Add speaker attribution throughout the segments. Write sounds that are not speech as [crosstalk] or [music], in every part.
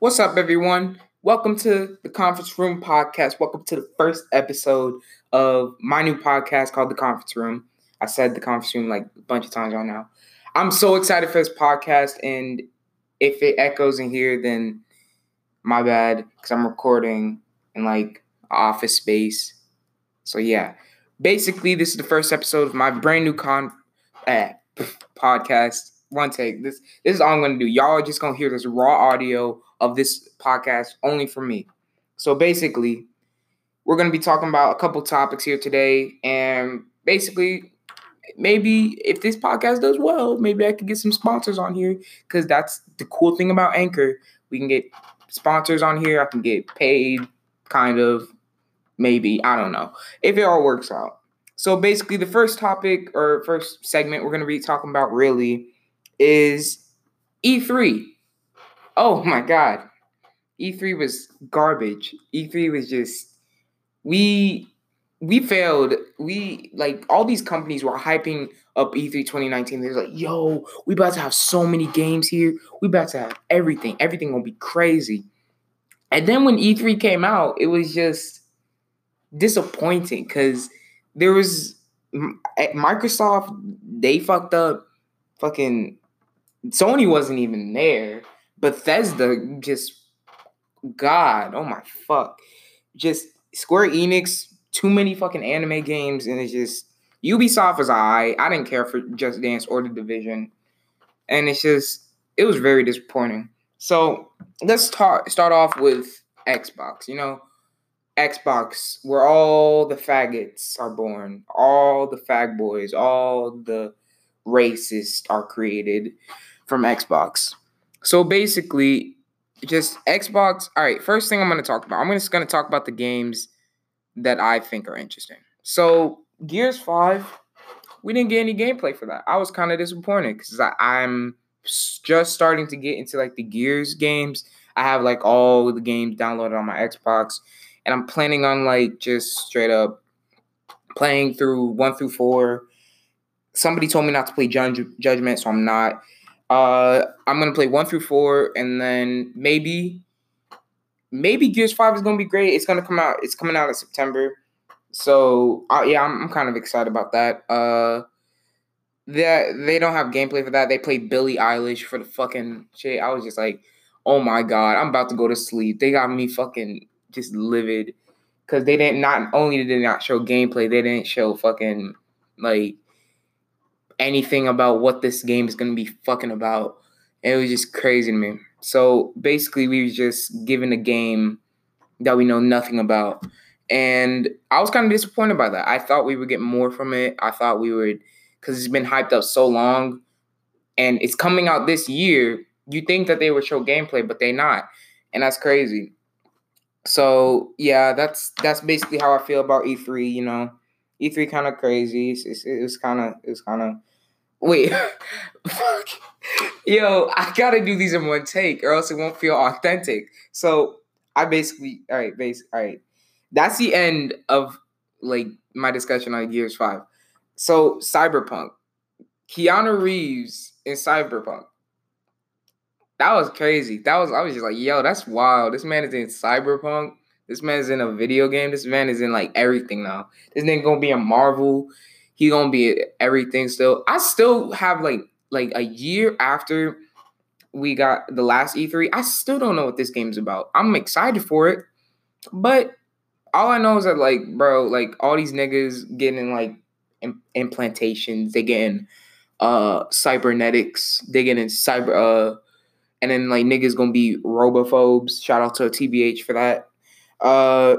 Speaker 1: What's up, everyone? Welcome to the Conference Room Podcast. Welcome to the first episode of my new podcast called The Conference Room. I said The Conference Room like a bunch of times right now. I'm so excited for this podcast, and if it echoes in here, then my bad, because I'm recording in like office space. So yeah, basically, this is the first episode of my brand new con eh, [laughs] podcast. One take. This this is all I'm gonna do. Y'all are just gonna hear this raw audio of this podcast only for me. So basically, we're going to be talking about a couple topics here today. And basically, maybe if this podcast does well, maybe I could get some sponsors on here because that's the cool thing about Anchor. We can get sponsors on here. I can get paid, kind of, maybe. I don't know. If it all works out. So basically, the first topic or first segment we're going to be talking about really is E3 oh my god, E3 was garbage. E3 was just we we failed. We like all these companies were hyping up E3 2019. They're like, yo, we about to have so many games here. We about to have everything. Everything gonna be crazy. And then when E3 came out, it was just disappointing because there was Microsoft, they fucked up. Fucking Sony wasn't even there. Bethesda just God, oh my fuck. Just Square Enix, too many fucking anime games, and it's just Ubisoft was I. I didn't care for Just Dance or the Division. And it's just it was very disappointing. So let's talk start off with Xbox. You know, Xbox, where all the faggots are born, all the fag boys, all the racists are created from Xbox. So basically, just Xbox. All right, first thing I'm going to talk about. I'm just going to talk about the games that I think are interesting. So Gears Five, we didn't get any gameplay for that. I was kind of disappointed because I'm just starting to get into like the Gears games. I have like all the games downloaded on my Xbox, and I'm planning on like just straight up playing through one through four. Somebody told me not to play Judgment, so I'm not. Uh, I'm gonna play one through four, and then maybe, maybe Gears Five is gonna be great. It's gonna come out. It's coming out in September, so uh, yeah, I'm, I'm kind of excited about that. Uh, that they don't have gameplay for that. They play Billie Eilish for the fucking shit. I was just like, oh my god, I'm about to go to sleep. They got me fucking just livid because they didn't. Not only did they not show gameplay, they didn't show fucking like anything about what this game is going to be fucking about. it was just crazy to me. So basically, we were just given a game that we know nothing about. And I was kind of disappointed by that. I thought we would get more from it. I thought we would, because it's been hyped up so long and it's coming out this year. You think that they would show gameplay, but they not. And that's crazy. So yeah, that's that's basically how I feel about E3. You know, E3 kind of crazy. It's, it's, it's kind of it's kind of Wait, [laughs] fuck. Yo, I gotta do these in one take, or else it won't feel authentic. So I basically, all right, base, all right. That's the end of like my discussion on Gears Five. So Cyberpunk, Keanu Reeves in Cyberpunk. That was crazy. That was I was just like, yo, that's wild. This man is in Cyberpunk. This man is in a video game. This man is in like everything now. This nigga gonna be a Marvel. He gonna be everything still. I still have like like a year after we got the last E3. I still don't know what this game's about. I'm excited for it, but all I know is that like, bro, like all these niggas getting like Im- implantations, they getting uh cybernetics, they getting cyber uh, and then like niggas gonna be robophobes. Shout out to TBH for that. Uh,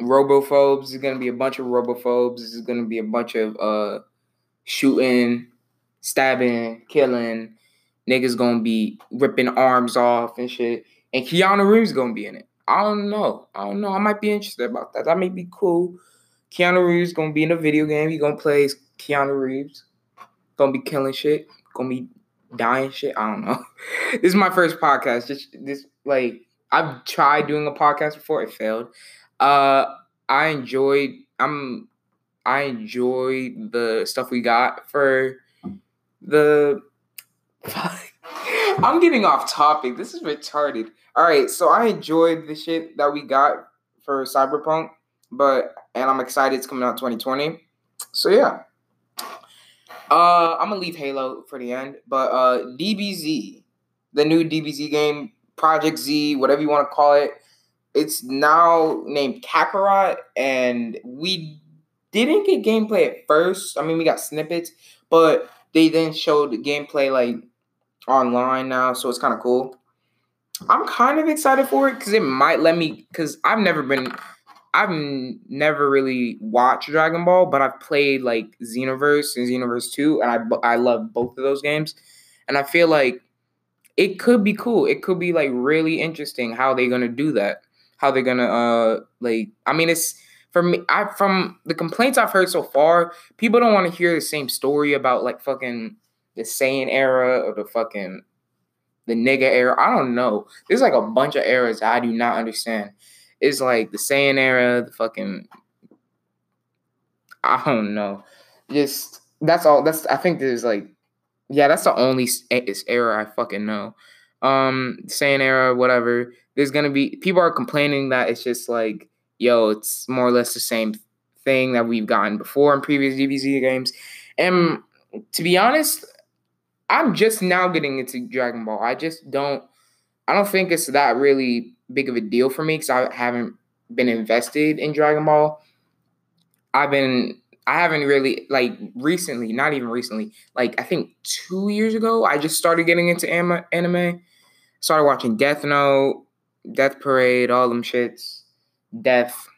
Speaker 1: robophobes. There's gonna be a bunch of robophobes. Is gonna be a bunch of uh shooting, stabbing, killing. Niggas gonna be ripping arms off and shit. And Keanu Reeves gonna be in it. I don't know. I don't know. I might be interested about that. That may be cool. Keanu Reeves gonna be in a video game. He gonna play Keanu Reeves. Gonna be killing shit. Gonna be dying shit. I don't know. [laughs] this is my first podcast. Just this like I've tried doing a podcast before. It failed. Uh, I enjoyed. I'm. I enjoyed the stuff we got for the. [laughs] I'm getting off topic. This is retarded. All right, so I enjoyed the shit that we got for Cyberpunk, but and I'm excited it's coming out 2020. So yeah. Uh, I'm gonna leave Halo for the end, but uh, DBZ, the new DBZ game, Project Z, whatever you want to call it, it's now named Kakarot, and we didn't get gameplay at first. I mean, we got snippets, but they then showed gameplay like online now, so it's kind of cool. I'm kind of excited for it because it might let me. Because I've never been, I've never really watched Dragon Ball, but I've played like Xenoverse and Xenoverse Two, and I I love both of those games, and I feel like it could be cool. It could be like really interesting how they're gonna do that. How they're gonna uh like. I mean, it's for me. I from the complaints I've heard so far, people don't want to hear the same story about like fucking the Saiyan era or the fucking the nigga era. I don't know. There's like a bunch of eras I do not understand. It's like the Saiyan era, the fucking I don't know. Just that's all. That's I think there's like yeah, that's the only era I fucking know. Um, era, whatever. There's gonna be people are complaining that it's just like yo, it's more or less the same thing that we've gotten before in previous DBZ games. And to be honest, I'm just now getting into Dragon Ball. I just don't I don't think it's that really big of a deal for me because I haven't been invested in Dragon Ball. I've been I haven't really like recently, not even recently, like I think two years ago, I just started getting into anime. Started watching Death Note, Death Parade, all them shits, Death.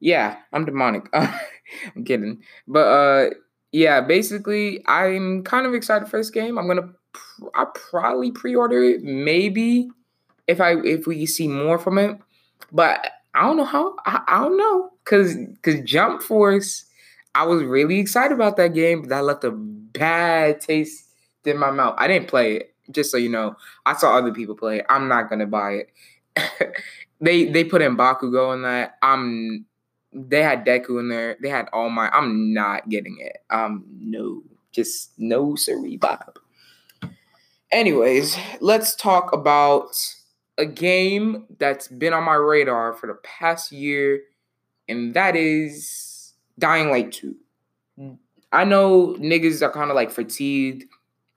Speaker 1: Yeah, I'm demonic. [laughs] I'm kidding, but uh, yeah, basically, I'm kind of excited for this game. I'm gonna, I probably pre-order it, maybe if I if we see more from it, but I don't know how. I, I don't know, cause cause Jump Force, I was really excited about that game, but that left a bad taste in my mouth. I didn't play it, just so you know. I saw other people play. I'm not gonna buy it. [laughs] they they put in Bakugo in that. I'm they had Deku in there. They had All my. I'm not getting it. Um, no, just no, siree, Bob. Anyways, let's talk about a game that's been on my radar for the past year, and that is Dying Light 2. I know niggas are kind of like fatigued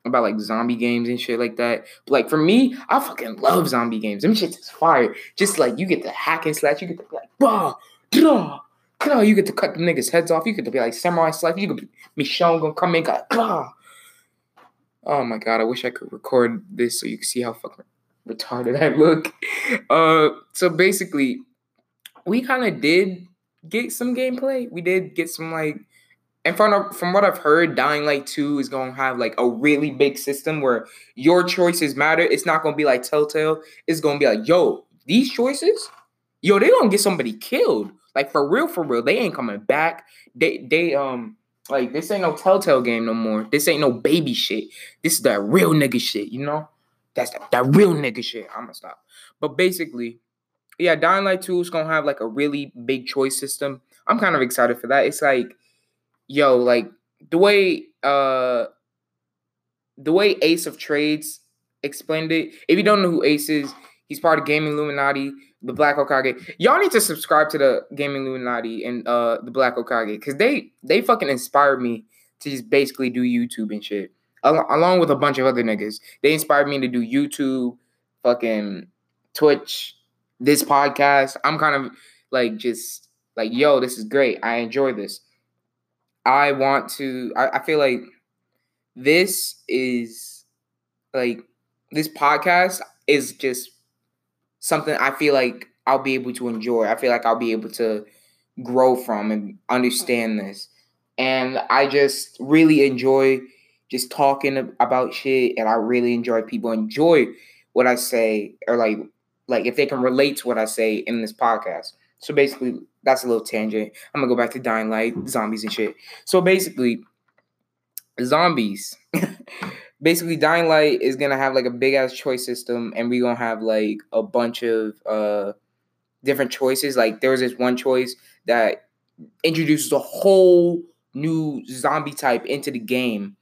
Speaker 1: about like zombie games and shit like that. But like for me, I fucking love zombie games. Them shits is fire. Just like you get to hack and slash, you get to be like, bah, draw, claw. You get to cut the niggas' heads off. You get to be like samurai slash. You could be Michonne gonna come in, got claw. Oh my god, I wish I could record this so you can see how fucking retarded I look. Uh, so basically, we kind of did get some gameplay. We did get some like and from from what I've heard, Dying Light 2 is gonna have like a really big system where your choices matter. It's not gonna be like Telltale. It's gonna be like, yo, these choices, yo, they gonna get somebody killed. Like for real, for real, they ain't coming back. They they um like this ain't no Telltale game no more. This ain't no baby shit. This is that real nigga shit. You know, that's that, that real nigga shit. I'm gonna stop. But basically, yeah, Dying Light 2 is gonna have like a really big choice system. I'm kind of excited for that. It's like, yo, like the way uh the way Ace of Trades explained it. If you don't know who Ace is, he's part of Gaming Illuminati the Black Okage. Y'all need to subscribe to the Gaming Illuminati and uh the Black Okage because they they fucking inspired me to just basically do YouTube and shit. Al- along with a bunch of other niggas. They inspired me to do YouTube, fucking Twitch, this podcast. I'm kind of like just like, yo, this is great. I enjoy this. I want to I, I feel like this is like this podcast is just something I feel like I'll be able to enjoy. I feel like I'll be able to grow from and understand this. And I just really enjoy just talking about shit and I really enjoy people enjoy what I say or like like if they can relate to what I say in this podcast. So basically that's a little tangent. I'm gonna go back to Dying Light, zombies and shit. So basically, zombies. [laughs] basically dying light is gonna have like a big ass choice system and we're gonna have like a bunch of uh different choices like there was this one choice that introduces a whole new zombie type into the game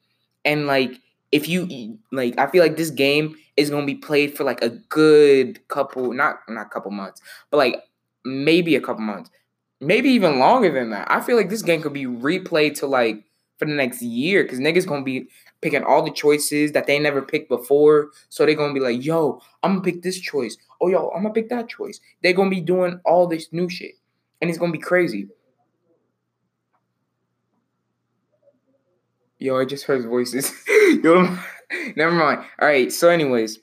Speaker 1: and like if you like, I feel like this game is gonna be played for like a good couple, not not couple months, but like maybe a couple months, maybe even longer than that. I feel like this game could be replayed to like for the next year because niggas gonna be picking all the choices that they never picked before. So they're gonna be like, yo, I'm gonna pick this choice. Oh, yo, I'm gonna pick that choice. They're gonna be doing all this new shit. And it's gonna be crazy. Yo, I just heard voices. [laughs] Yo, never mind. All right. So, anyways,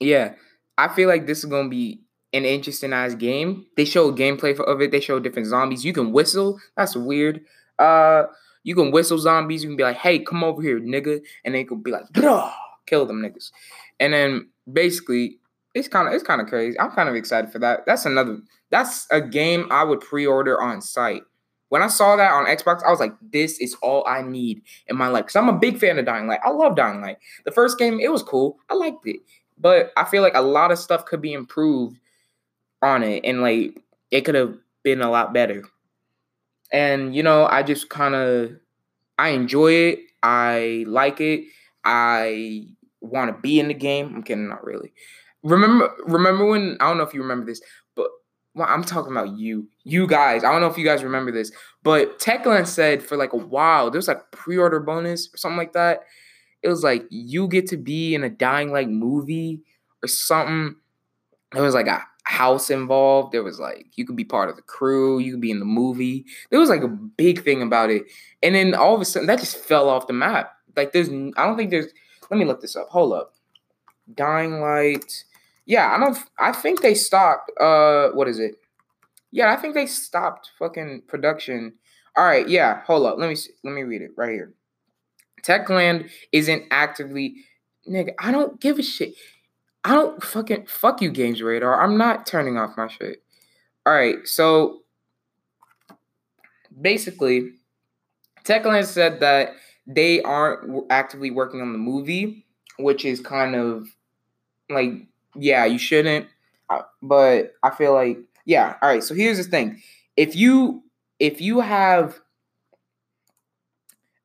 Speaker 1: yeah, I feel like this is gonna be an interesting ass game. They show gameplay of it. They show different zombies. You can whistle. That's weird. Uh, you can whistle zombies. You can be like, "Hey, come over here, nigga," and they could be like, Bruh, "Kill them niggas." And then basically, it's kind of it's kind of crazy. I'm kind of excited for that. That's another. That's a game I would pre-order on sight. When I saw that on Xbox, I was like, this is all I need in my life. Because I'm a big fan of Dying Light. I love Dying Light. The first game, it was cool. I liked it. But I feel like a lot of stuff could be improved on it. And like it could have been a lot better. And you know, I just kind of I enjoy it. I like it. I want to be in the game. I'm kidding, not really. Remember remember when I don't know if you remember this, but well, I'm talking about you, you guys. I don't know if you guys remember this, but Techland said for like a while, there's like pre-order bonus or something like that. It was like you get to be in a Dying Light movie or something. It was like a house involved. There was like you could be part of the crew, you could be in the movie. There was like a big thing about it, and then all of a sudden that just fell off the map. Like there's, I don't think there's. Let me look this up. Hold up. Dying Light yeah, I don't. I think they stopped. Uh, what is it? Yeah, I think they stopped fucking production. All right, yeah. Hold up. Let me see. let me read it right here. Techland isn't actively, nigga. I don't give a shit. I don't fucking fuck you, Games Radar. I'm not turning off my shit. All right, so basically, Techland said that they aren't actively working on the movie, which is kind of like yeah, you shouldn't. Uh, but I feel like yeah. All right. So here's the thing: if you if you have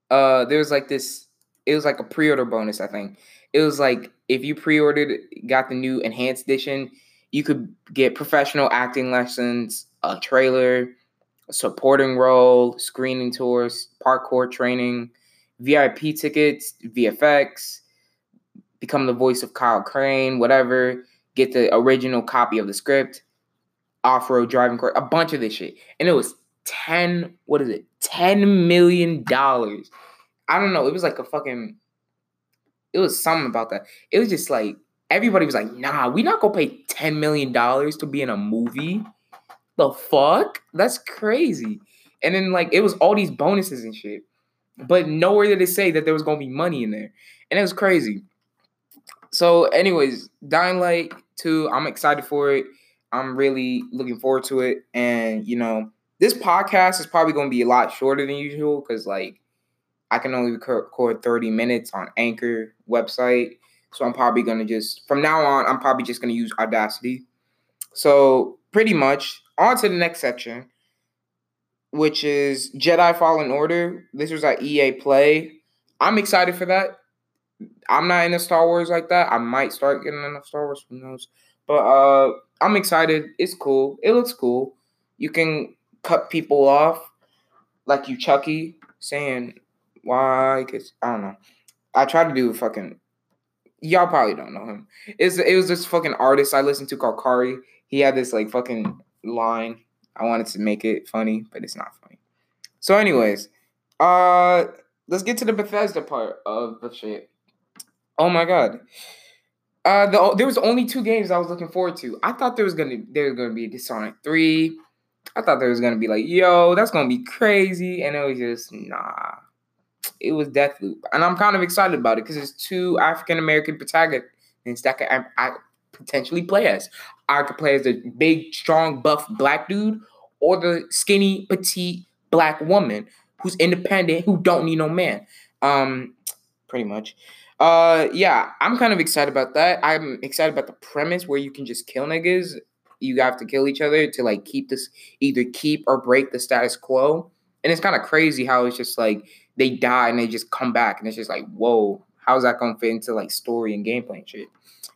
Speaker 1: uh, there's like this. It was like a pre-order bonus. I think it was like if you pre-ordered, got the new enhanced edition, you could get professional acting lessons, a trailer, a supporting role, screening tours, parkour training, VIP tickets, VFX, become the voice of Kyle Crane, whatever, get the original copy of the script, off road driving course, a bunch of this shit. And it was 10, what is it? 10 million dollars. I don't know. It was like a fucking, it was something about that. It was just like, everybody was like, nah, we not gonna pay 10 million dollars to be in a movie. The fuck? That's crazy. And then like it was all these bonuses and shit. But nowhere did it say that there was gonna be money in there. And it was crazy. So, anyways, Dying Light 2, I'm excited for it. I'm really looking forward to it. And, you know, this podcast is probably going to be a lot shorter than usual because, like, I can only record 30 minutes on Anchor website. So I'm probably going to just, from now on, I'm probably just going to use Audacity. So, pretty much, on to the next section, which is Jedi Fallen Order. This was at EA Play. I'm excited for that. I'm not into Star Wars like that. I might start getting into Star Wars. Who knows? But uh, I'm excited. It's cool. It looks cool. You can cut people off like you Chucky saying why? Cause I don't know. I tried to do a fucking. Y'all probably don't know him. It's it was this fucking artist I listened to called Kari. He had this like fucking line. I wanted to make it funny, but it's not funny. So, anyways, uh, let's get to the Bethesda part of the shit. Oh my god. Uh, the, there was only two games I was looking forward to. I thought there was gonna there was gonna be Dishonored three. I thought there was gonna be like, yo, that's gonna be crazy, and it was just nah. It was Deathloop, and I'm kind of excited about it because it's two African American protagonists that I, I potentially play as. I could play as the big, strong, buff black dude, or the skinny, petite black woman who's independent, who don't need no man. Um, pretty much. Uh, yeah, I'm kind of excited about that. I'm excited about the premise where you can just kill niggas. You have to kill each other to like keep this either keep or break the status quo. And it's kind of crazy how it's just like they die and they just come back and it's just like, whoa, how's that gonna fit into like story and gameplay and shit?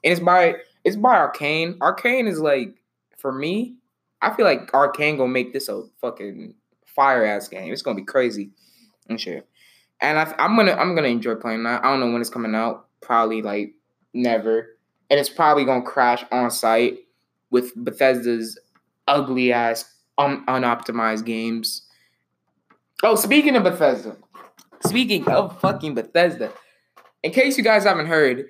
Speaker 1: And it's by it's by Arkane. Arkane is like for me, I feel like Arkane gonna make this a fucking fire ass game. It's gonna be crazy and shit. And I, am gonna I'm gonna enjoy playing that. I don't know when it's coming out. Probably like never. And it's probably gonna crash on sight with Bethesda's ugly ass un- unoptimized games. Oh, speaking of Bethesda, speaking of fucking Bethesda, in case you guys haven't heard,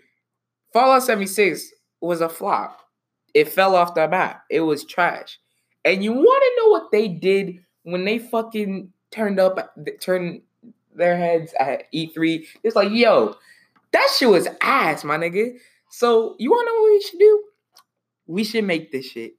Speaker 1: Fallout 76 was a flop. It fell off the map. It was trash. And you want to know what they did when they fucking turned up, turned their heads at E3? It's like, yo, that shit was ass, my nigga. So you want to know what we should do? We should make this shit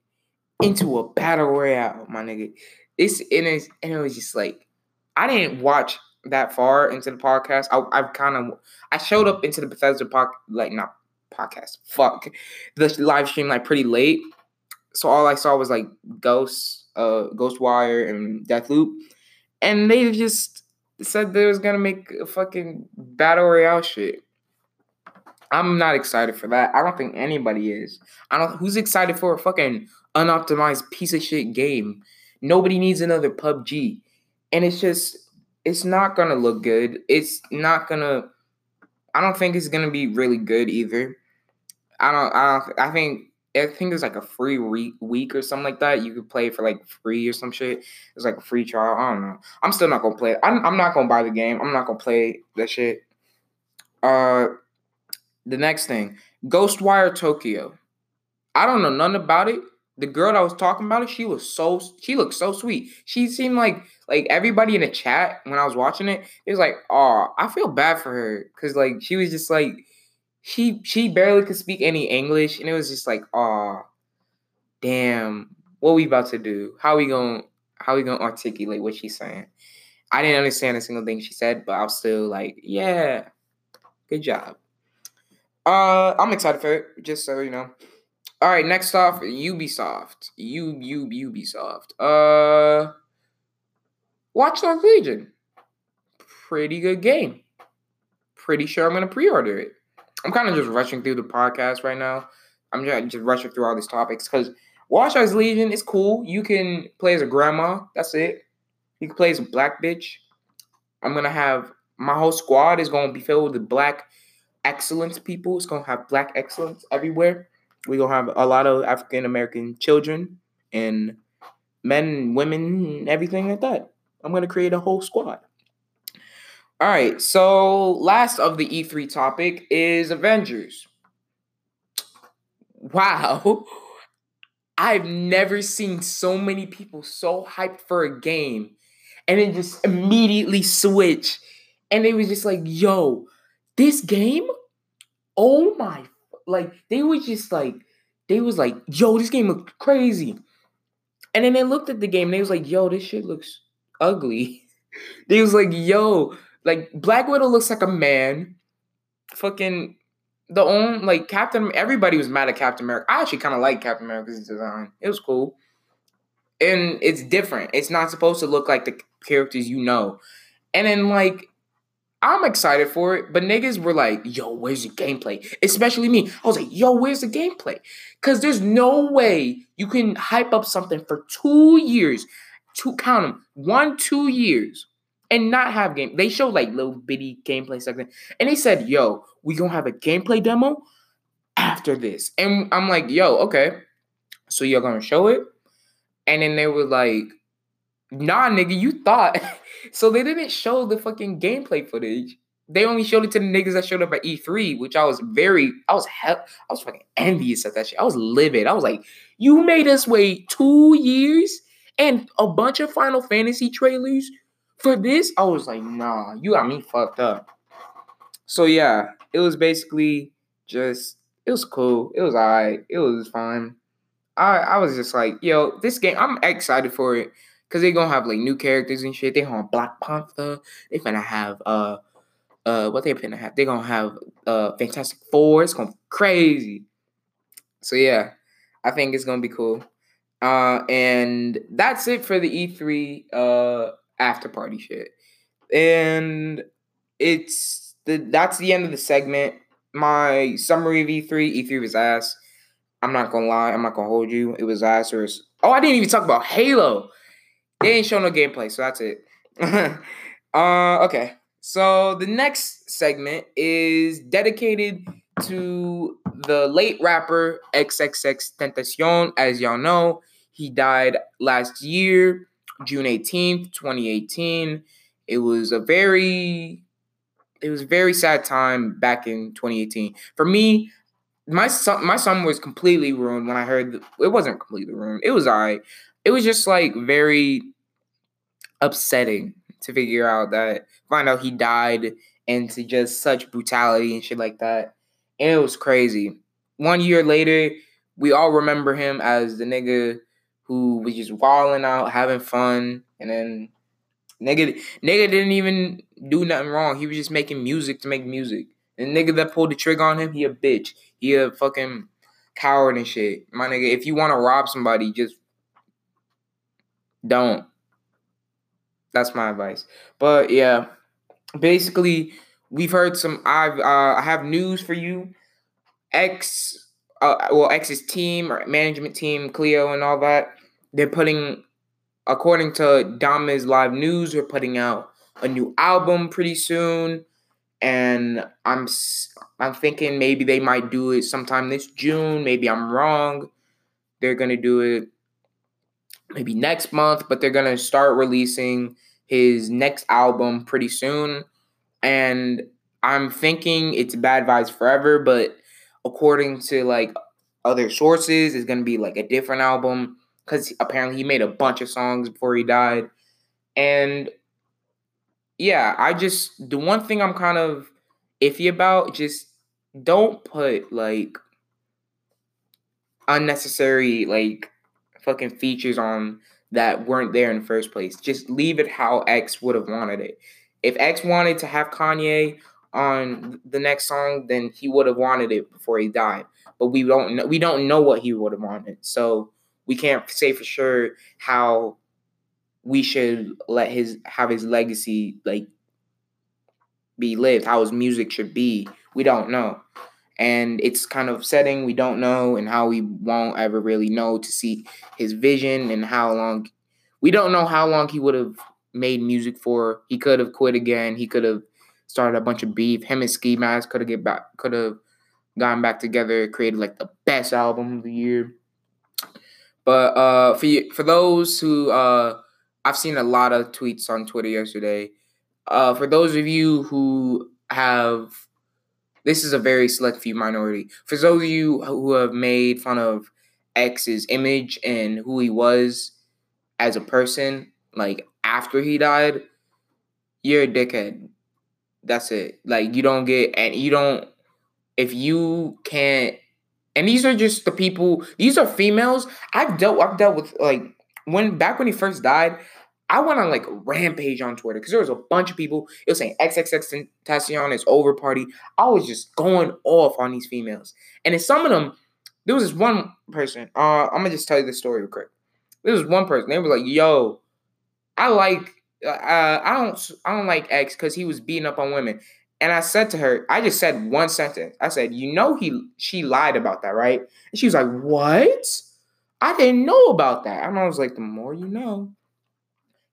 Speaker 1: into a battle royale, my nigga. It's and, it's, and it was just like I didn't watch that far into the podcast. I, I've kind of I showed up into the Bethesda pod, like not podcast. Fuck the live stream like pretty late. So all I saw was like Ghost, uh, Ghostwire and Deathloop, and they just said they was gonna make a fucking battle royale shit. I'm not excited for that. I don't think anybody is. I don't. Who's excited for a fucking unoptimized piece of shit game? Nobody needs another PUBG, and it's just it's not gonna look good. It's not gonna. I don't think it's gonna be really good either. I don't. I don't. I think. I think there's like a free re- week or something like that. You could play for like free or some shit. It's like a free trial. I don't know. I'm still not gonna play. I'm, I'm not gonna buy the game. I'm not gonna play that shit. Uh, the next thing, Ghostwire Tokyo. I don't know nothing about it. The girl that was talking about she was so she looked so sweet. She seemed like like everybody in the chat when I was watching it, it was like, oh, I feel bad for her. Cause like she was just like she she barely could speak any English, and it was just like, oh, damn, what we about to do? How we gonna how we gonna articulate what she's saying? I didn't understand a single thing she said, but I was still like, yeah, good job. Uh, I'm excited for it, just so you know. All right, next off, Ubisoft. U U Ubisoft. Uh, Watch Dogs Legion. Pretty good game. Pretty sure I'm gonna pre-order it. I'm kind of just rushing through the podcast right now. I'm just, just rushing through all these topics because Watch Dogs Legion is cool. You can play as a grandma. That's it. You can play as a black bitch. I'm gonna have my whole squad is gonna be filled with black excellence people. It's gonna have black excellence everywhere. We're gonna have a lot of African American children and men, women, everything like that. I'm gonna create a whole squad. All right, so last of the E3 topic is Avengers. Wow. [laughs] I've never seen so many people so hyped for a game and then just immediately switch. And it was just like, yo, this game? Oh my like they was just like they was like, yo, this game looks crazy. And then they looked at the game and they was like, yo, this shit looks ugly. [laughs] they was like, yo, like Black Widow looks like a man. Fucking the own like Captain. Everybody was mad at Captain America. I actually kind of like Captain America's design. It was cool, and it's different. It's not supposed to look like the characters you know. And then like I'm excited for it, but niggas were like, yo, where's the gameplay? Especially me. I was like, yo, where's the gameplay? Because there's no way you can hype up something for two years, two count them, one, two years, and not have game. They showed like little bitty gameplay section, and they said, "Yo, we gonna have a gameplay demo after this." And I'm like, "Yo, okay, so you're gonna show it?" And then they were like, "Nah, nigga, you thought." [laughs] so they didn't show the fucking gameplay footage. They only showed it to the niggas that showed up at E3, which I was very, I was hell, I was fucking envious of that shit. I was livid. I was like, "You made us wait two years." And a bunch of Final Fantasy trailers for this, I was like, nah, you got me fucked up. So yeah, it was basically just it was cool. It was alright. It was fine. I I was just like, yo, this game, I'm excited for it. Cause they're gonna have like new characters and shit. They gonna have Black Panther. They gonna have uh uh what they gonna have? They're gonna have uh Fantastic Four. It's gonna be crazy. So yeah, I think it's gonna be cool. Uh and that's it for the E3 uh after party shit. And it's the that's the end of the segment. My summary of E3, E3 was ass. I'm not gonna lie, I'm not gonna hold you. It was ass or oh, I didn't even talk about Halo. They ain't show no gameplay, so that's it. [laughs] uh, okay. So the next segment is dedicated to the late rapper XXXTentacion. As y'all know, he died last year, June 18th, 2018. It was a very it was a very sad time back in 2018. For me, my son, my son was completely ruined when I heard the, it wasn't completely ruined. It was alright. It was just like very upsetting to figure out that find out he died and to just such brutality and shit like that. And it was crazy. One year later, we all remember him as the nigga who was just walling out, having fun, and then nigga nigga didn't even do nothing wrong. He was just making music to make music. And nigga that pulled the trigger on him, he a bitch. He a fucking coward and shit. My nigga, if you want to rob somebody, just don't. That's my advice. But yeah, basically, we've heard some. I've uh, I have news for you. X, uh, well, X's team or management team, Cleo and all that. They're putting, according to Dama's live news, we're putting out a new album pretty soon, and I'm I'm thinking maybe they might do it sometime this June. Maybe I'm wrong. They're gonna do it maybe next month, but they're gonna start releasing his next album pretty soon. And I'm thinking it's Bad Vibes Forever, but according to like other sources, it's gonna be like a different album because apparently he made a bunch of songs before he died. And yeah, I just the one thing I'm kind of iffy about just don't put like unnecessary like fucking features on that weren't there in the first place. Just leave it how X would have wanted it. If X wanted to have Kanye on the next song, then he would have wanted it before he died. But we don't know we don't know what he would have wanted. So we can't say for sure how we should let his have his legacy like be lived, how his music should be. We don't know and it's kind of upsetting. We don't know, and how we won't ever really know to see his vision and how long. We don't know how long he would have made music for. He could have quit again. He could have started a bunch of beef. Him and Ski Mask could have get back. Could have gotten back together. Created like the best album of the year. But uh, for you, for those who uh, I've seen a lot of tweets on Twitter yesterday. Uh, for those of you who have this is a very select few minority. For those of you who have made fun of X's image and who he was as a person, like after he died, you're a dickhead. That's it. Like you don't get and you don't if you can't and these are just the people these are females. I've dealt I've dealt with like when back when he first died, I went on like rampage on Twitter because there was a bunch of people. It was saying XXX Tentacion is over party. I was just going off on these females, and in some of them, there was this one person. Uh, I'm gonna just tell you the story real quick. There was one person. They were like, "Yo, I like, uh, I don't, I don't like X because he was beating up on women." And I said to her, I just said one sentence. I said, "You know, he she lied about that, right?" And she was like, "What? I didn't know about that." And I was like, "The more you know."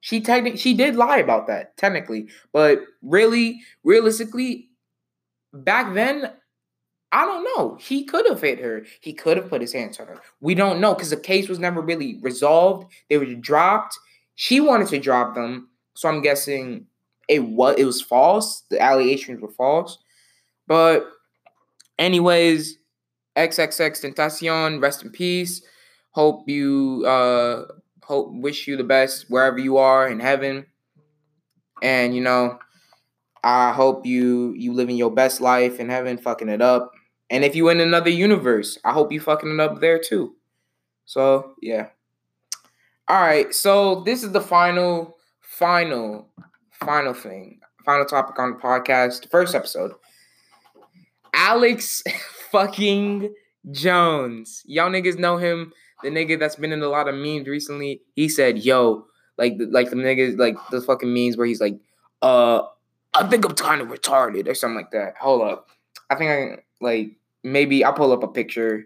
Speaker 1: She technically she did lie about that technically, but really, realistically, back then, I don't know. He could have hit her. He could have put his hands on her. We don't know because the case was never really resolved. They were dropped. She wanted to drop them, so I'm guessing it was it was false. The allegations were false. But anyways, XXXTentacion, rest in peace. Hope you uh hope wish you the best wherever you are in heaven. And you know, I hope you you living your best life in heaven, fucking it up. And if you in another universe, I hope you fucking it up there too. So yeah. All right, so this is the final, final, final thing, final topic on the podcast, first episode. Alex [laughs] fucking Jones. Y'all niggas know him the nigga that's been in a lot of memes recently, he said, "Yo, like like the niggas like the fucking memes where he's like, uh, I think I'm kind of retarded or something like that. Hold up. I think I like maybe I'll pull up a picture.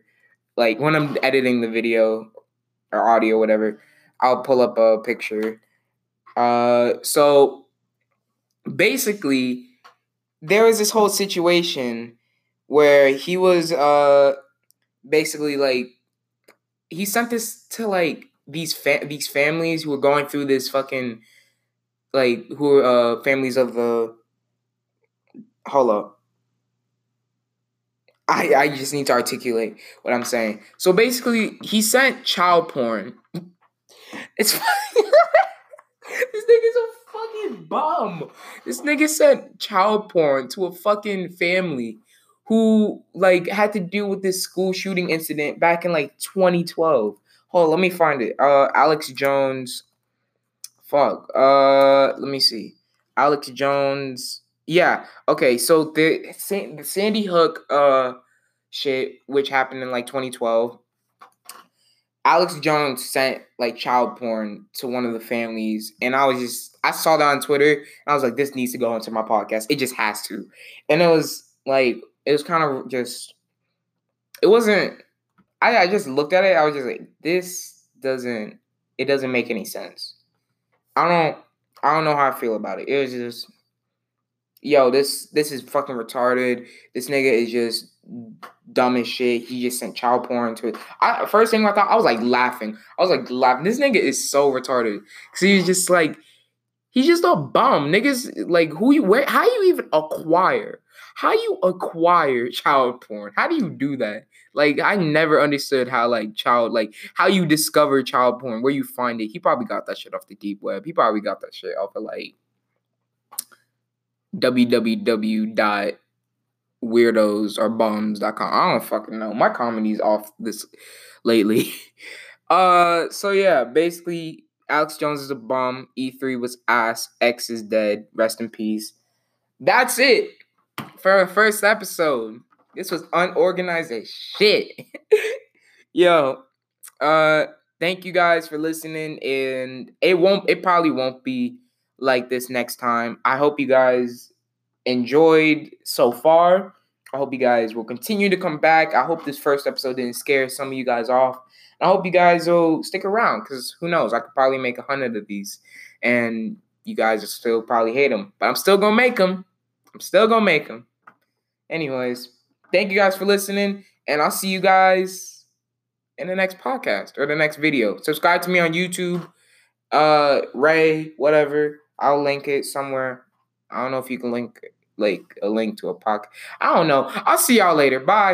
Speaker 1: Like when I'm editing the video or audio, whatever, I'll pull up a picture. Uh so basically there was this whole situation where he was uh basically like he sent this to like these fa- these families who were going through this fucking like who are uh families of the hold up I, I just need to articulate what I'm saying. So basically, he sent child porn. It's [laughs] this nigga's a fucking bum. This nigga sent child porn to a fucking family who like had to deal with this school shooting incident back in like 2012. Hold, on, let me find it. Uh, Alex Jones. Fuck. Uh, let me see. Alex Jones. Yeah. Okay. So the the Sandy Hook uh shit, which happened in like 2012. Alex Jones sent like child porn to one of the families, and I was just I saw that on Twitter, and I was like, this needs to go into my podcast. It just has to, and it was like it was kind of just it wasn't. I I just looked at it. I was just like, this doesn't it doesn't make any sense. I don't I don't know how I feel about it. It was just yo, this this is fucking retarded. This nigga is just dumb as shit. He just sent child porn to it. I first thing I thought, I was like laughing. I was like laughing. This nigga is so retarded. Cause he's just like, he's just a bum. Niggas like who you where how you even acquire? How you acquire child porn? How do you do that? Like I never understood how like child like how you discover child porn, where you find it. He probably got that shit off the deep web. He probably got that shit off of like www or bums.com. I don't fucking know. My comedy's off this lately. [laughs] Uh so yeah, basically Alex Jones is a bum. E3 was ass. X is dead. Rest in peace. That's it for our first episode. This was unorganized as shit. [laughs] Yo, uh thank you guys for listening and it won't it probably won't be like this next time. I hope you guys enjoyed so far. I hope you guys will continue to come back. I hope this first episode didn't scare some of you guys off. I hope you guys will stick around because who knows? I could probably make a hundred of these, and you guys will still probably hate them, but I'm still gonna make them. I'm still gonna make them. Anyways, thank you guys for listening, and I'll see you guys in the next podcast or the next video. Subscribe to me on YouTube, uh, Rei, whatever. I'll link it somewhere. I don't know if you can link like a link to a podcast. I don't know. I'll see y'all later. Bye.